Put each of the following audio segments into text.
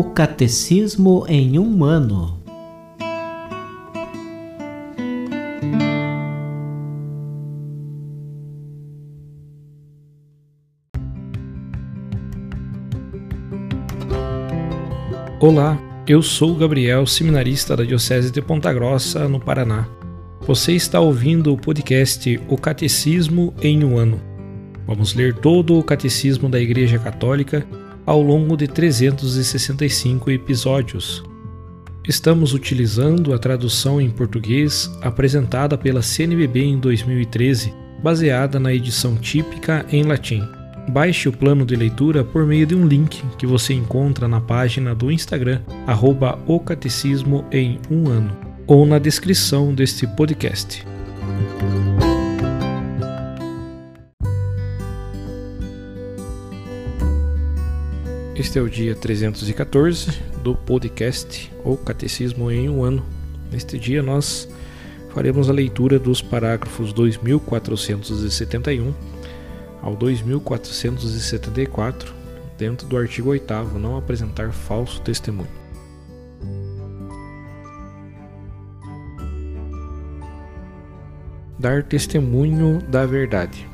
O Catecismo em um ano. Olá, eu sou Gabriel, seminarista da Diocese de Ponta Grossa, no Paraná. Você está ouvindo o podcast O Catecismo em um ano. Vamos ler todo o Catecismo da Igreja Católica ao longo de 365 episódios. Estamos utilizando a tradução em português apresentada pela CNBB em 2013, baseada na edição típica em latim. Baixe o plano de leitura por meio de um link que você encontra na página do Instagram, arroba o Catecismo em um ano, ou na descrição deste podcast. Este é o dia 314 do podcast O Catecismo em um Ano. Neste dia nós faremos a leitura dos parágrafos 2471 ao 2474, dentro do artigo 8, não apresentar falso testemunho. Dar testemunho da verdade.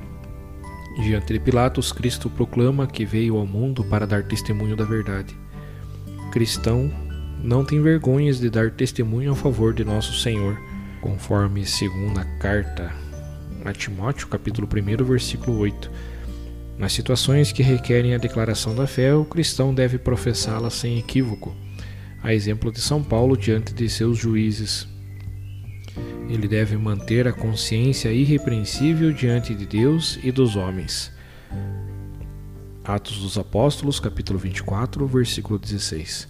Diante de Pilatos, Cristo proclama que veio ao mundo para dar testemunho da verdade. Cristão, não tem vergonhas de dar testemunho a favor de nosso Senhor, conforme segunda carta a Timóteo, capítulo 1, versículo 8. Nas situações que requerem a declaração da fé, o cristão deve professá-la sem equívoco, a exemplo de São Paulo diante de seus juízes. Ele deve manter a consciência irrepreensível diante de Deus e dos homens. Atos dos Apóstolos, capítulo 24, versículo 16.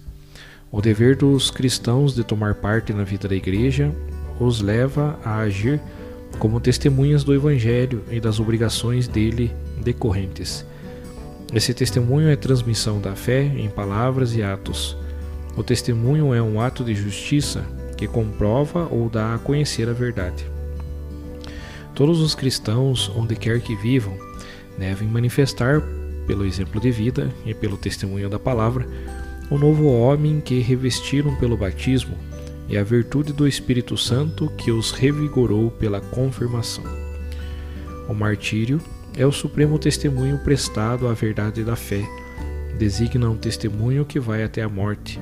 O dever dos cristãos de tomar parte na vida da igreja os leva a agir como testemunhas do Evangelho e das obrigações dele decorrentes. Esse testemunho é transmissão da fé em palavras e atos. O testemunho é um ato de justiça que comprova ou dá a conhecer a verdade. Todos os cristãos, onde quer que vivam, devem manifestar, pelo exemplo de vida e pelo testemunho da palavra, o novo homem que revestiram pelo batismo e a virtude do Espírito Santo que os revigorou pela confirmação. O martírio é o supremo testemunho prestado à verdade da fé, designa um testemunho que vai até a morte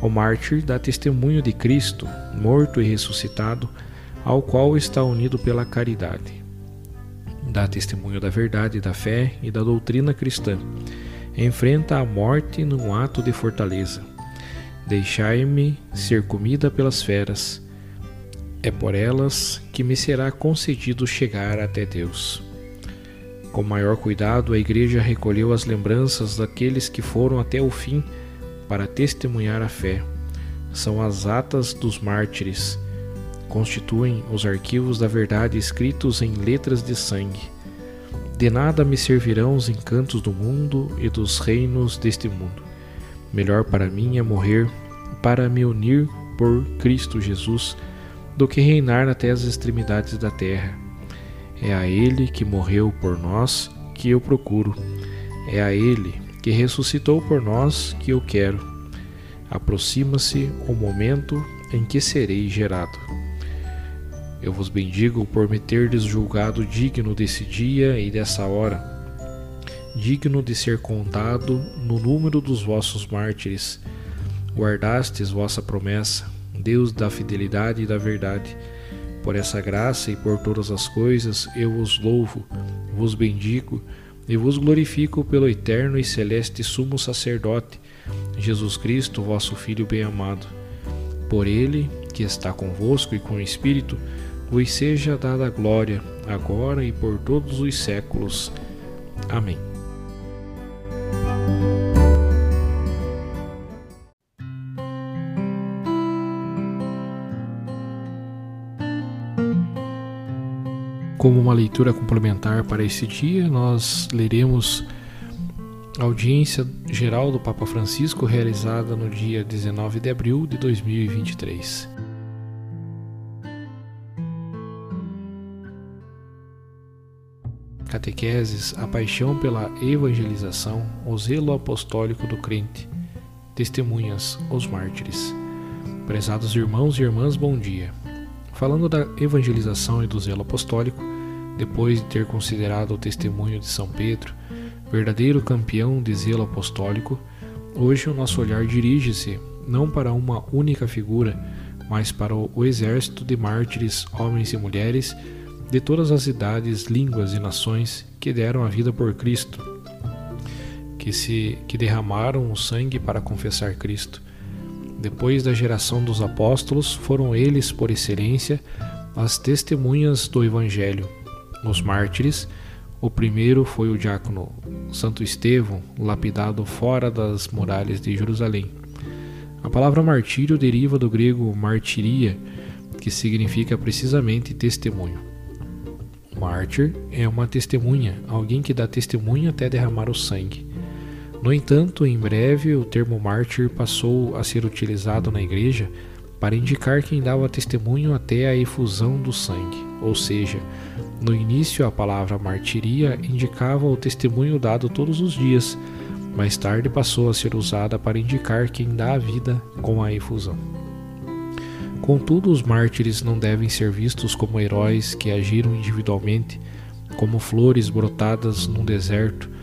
o mártir dá testemunho de Cristo, morto e ressuscitado, ao qual está unido pela caridade. Dá testemunho da verdade, da fé e da doutrina cristã. Enfrenta a morte num ato de fortaleza. Deixai-me ser comida pelas feras. É por elas que me será concedido chegar até Deus. Com maior cuidado, a Igreja recolheu as lembranças daqueles que foram até o fim para testemunhar a fé. São as atas dos mártires. Constituem os arquivos da verdade escritos em letras de sangue. De nada me servirão os encantos do mundo e dos reinos deste mundo. Melhor para mim é morrer para me unir por Cristo Jesus do que reinar até as extremidades da terra. É a Ele que morreu por nós que eu procuro. É a Ele que ressuscitou por nós, que eu quero. Aproxima-se o momento em que serei gerado. Eu vos bendigo por me terdes julgado digno desse dia e dessa hora, digno de ser contado no número dos vossos mártires. Guardastes vossa promessa, Deus da fidelidade e da verdade. Por essa graça e por todas as coisas eu vos louvo, vos bendigo e vos glorifico pelo eterno e celeste sumo sacerdote, Jesus Cristo, vosso Filho bem-amado. Por ele, que está convosco e com o Espírito, vos seja dada a glória, agora e por todos os séculos. Amém. Como uma leitura complementar para esse dia, nós leremos a audiência geral do Papa Francisco realizada no dia 19 de abril de 2023. Catequeses, a paixão pela evangelização, o zelo apostólico do crente. testemunhas, os mártires. Prezados irmãos e irmãs, bom dia. Falando da evangelização e do zelo apostólico, depois de ter considerado o testemunho de São Pedro, verdadeiro campeão de zelo apostólico, hoje o nosso olhar dirige-se não para uma única figura, mas para o exército de mártires, homens e mulheres de todas as idades, línguas e nações que deram a vida por Cristo, que se que derramaram o sangue para confessar Cristo. Depois da geração dos apóstolos, foram eles por excelência as testemunhas do evangelho, os mártires. O primeiro foi o diácono Santo Estevão, lapidado fora das muralhas de Jerusalém. A palavra martírio deriva do grego martiria, que significa precisamente testemunho. Mártir é uma testemunha, alguém que dá testemunho até derramar o sangue. No entanto, em breve, o termo mártir passou a ser utilizado na igreja para indicar quem dava testemunho até a efusão do sangue, ou seja, no início a palavra martiria indicava o testemunho dado todos os dias, mais tarde passou a ser usada para indicar quem dá a vida com a efusão. Contudo, os mártires não devem ser vistos como heróis que agiram individualmente, como flores brotadas num deserto,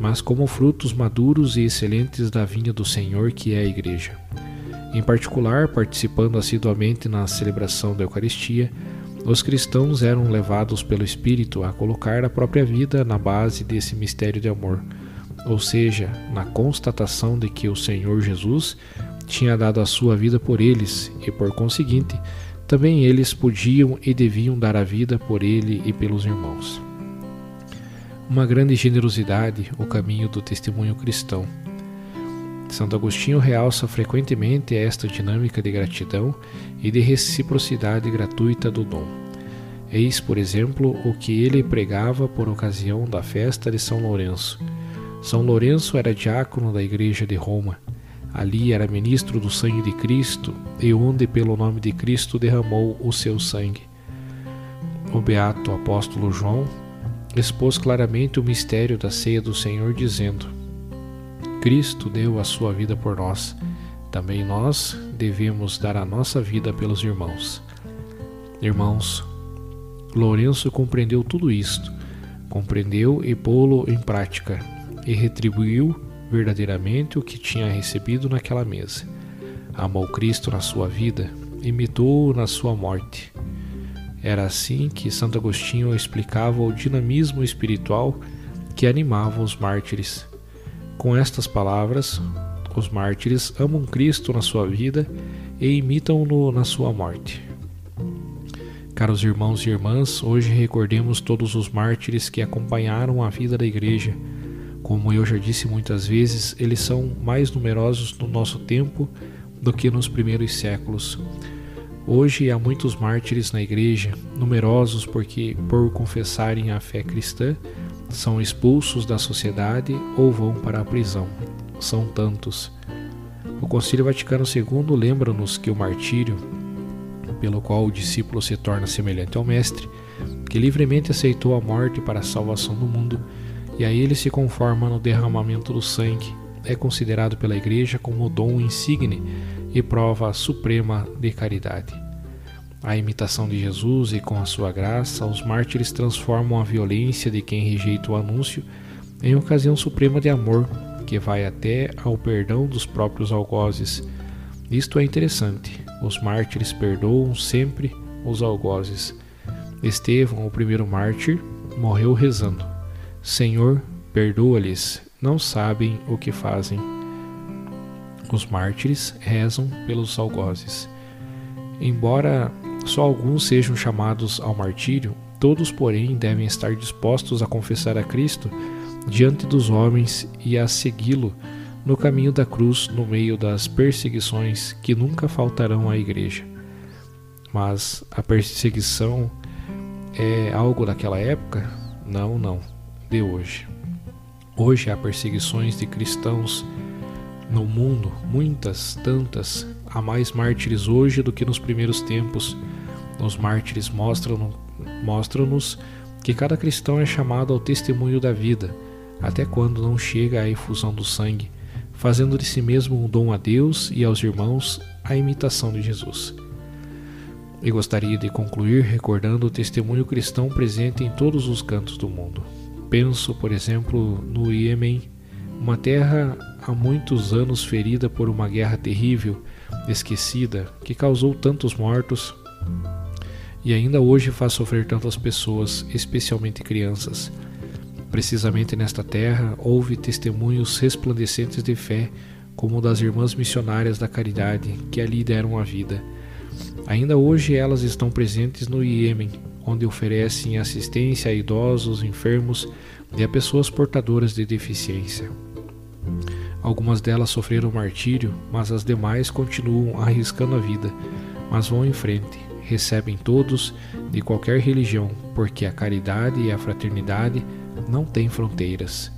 mas como frutos maduros e excelentes da vinha do Senhor, que é a Igreja. Em particular, participando assiduamente na celebração da Eucaristia, os cristãos eram levados pelo Espírito a colocar a própria vida na base desse mistério de amor, ou seja, na constatação de que o Senhor Jesus tinha dado a sua vida por eles e, por conseguinte, também eles podiam e deviam dar a vida por ele e pelos irmãos. Uma grande generosidade, o caminho do testemunho cristão. Santo Agostinho realça frequentemente esta dinâmica de gratidão e de reciprocidade gratuita do dom. Eis, por exemplo, o que ele pregava por ocasião da festa de São Lourenço. São Lourenço era diácono da Igreja de Roma Ali era ministro do sangue de Cristo e onde, pelo nome de Cristo, derramou o seu sangue. O beato apóstolo João expôs claramente o mistério da ceia do Senhor, dizendo: Cristo deu a sua vida por nós, também nós devemos dar a nossa vida pelos irmãos. Irmãos, Lourenço compreendeu tudo isto, compreendeu e pô-lo em prática, e retribuiu verdadeiramente o que tinha recebido naquela mesa. Amou Cristo na sua vida, imitou-o na sua morte. Era assim que Santo Agostinho explicava o dinamismo espiritual que animava os mártires. Com estas palavras, os mártires amam Cristo na sua vida e imitam-no na sua morte. Caros irmãos e irmãs, hoje recordemos todos os mártires que acompanharam a vida da Igreja como eu já disse muitas vezes, eles são mais numerosos no nosso tempo do que nos primeiros séculos. Hoje há muitos mártires na igreja, numerosos porque, por confessarem a fé cristã, são expulsos da sociedade ou vão para a prisão. São tantos. O Concílio Vaticano II lembra-nos que o martírio, pelo qual o discípulo se torna semelhante ao Mestre, que livremente aceitou a morte para a salvação do mundo, e a ele se conforma no derramamento do sangue, é considerado pela Igreja como o dom insigne e prova suprema de caridade. A imitação de Jesus e com a sua graça, os mártires transformam a violência de quem rejeita o anúncio em ocasião suprema de amor, que vai até ao perdão dos próprios algozes. Isto é interessante. Os mártires perdoam sempre os algozes. Estevão, o primeiro mártir, morreu rezando. Senhor, perdoa-lhes, não sabem o que fazem. Os mártires rezam pelos algozes. Embora só alguns sejam chamados ao martírio, todos, porém, devem estar dispostos a confessar a Cristo diante dos homens e a segui-lo no caminho da cruz no meio das perseguições que nunca faltarão à igreja. Mas a perseguição é algo daquela época? Não, não de hoje. Hoje há perseguições de cristãos no mundo, muitas, tantas. Há mais mártires hoje do que nos primeiros tempos. Os mártires mostram-nos mostram que cada cristão é chamado ao testemunho da vida, até quando não chega a efusão do sangue, fazendo de si mesmo um dom a Deus e aos irmãos a imitação de Jesus. E gostaria de concluir recordando o testemunho cristão presente em todos os cantos do mundo. Penso, por exemplo, no Iêmen, uma terra há muitos anos ferida por uma guerra terrível, esquecida, que causou tantos mortos e ainda hoje faz sofrer tantas pessoas, especialmente crianças. Precisamente nesta terra houve testemunhos resplandecentes de fé, como das irmãs missionárias da caridade que ali deram a vida. Ainda hoje elas estão presentes no Iêmen, onde oferecem assistência a idosos, enfermos e a pessoas portadoras de deficiência. Algumas delas sofreram martírio, mas as demais continuam arriscando a vida, mas vão em frente, recebem todos de qualquer religião, porque a caridade e a fraternidade não têm fronteiras.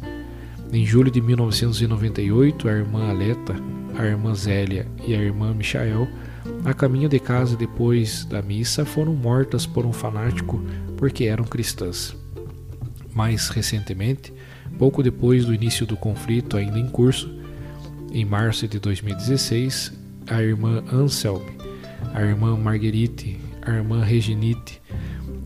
Em julho de 1998, a irmã Aleta, a irmã Zélia e a irmã Michael, a caminho de casa depois da missa, foram mortas por um fanático porque eram cristãs. Mais recentemente, pouco depois do início do conflito ainda em curso, em março de 2016, a irmã Anselme, a irmã Marguerite, a irmã Reginite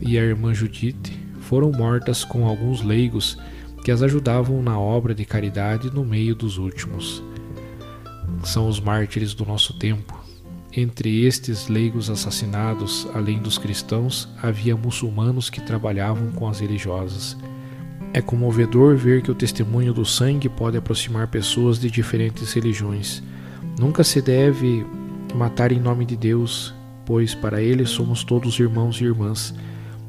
e a irmã Judite foram mortas com alguns leigos que as ajudavam na obra de caridade no meio dos últimos. São os mártires do nosso tempo. Entre estes leigos assassinados, além dos cristãos, havia muçulmanos que trabalhavam com as religiosas. É comovedor ver que o testemunho do sangue pode aproximar pessoas de diferentes religiões. Nunca se deve matar em nome de Deus, pois para ele somos todos irmãos e irmãs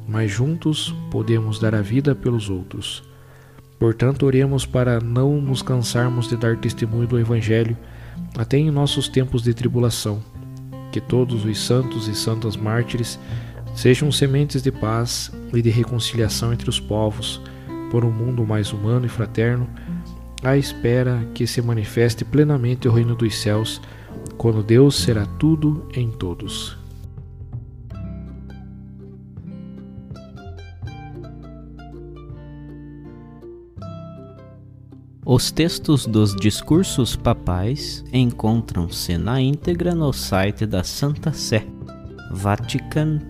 mas juntos podemos dar a vida pelos outros. Portanto, oremos para não nos cansarmos de dar testemunho do Evangelho, até em nossos tempos de tribulação. Que todos os santos e santas mártires sejam sementes de paz e de reconciliação entre os povos, por um mundo mais humano e fraterno, à espera que se manifeste plenamente o reino dos céus, quando Deus será tudo em todos. Os textos dos discursos papais encontram-se na íntegra no site da Santa Sé, vatican.va.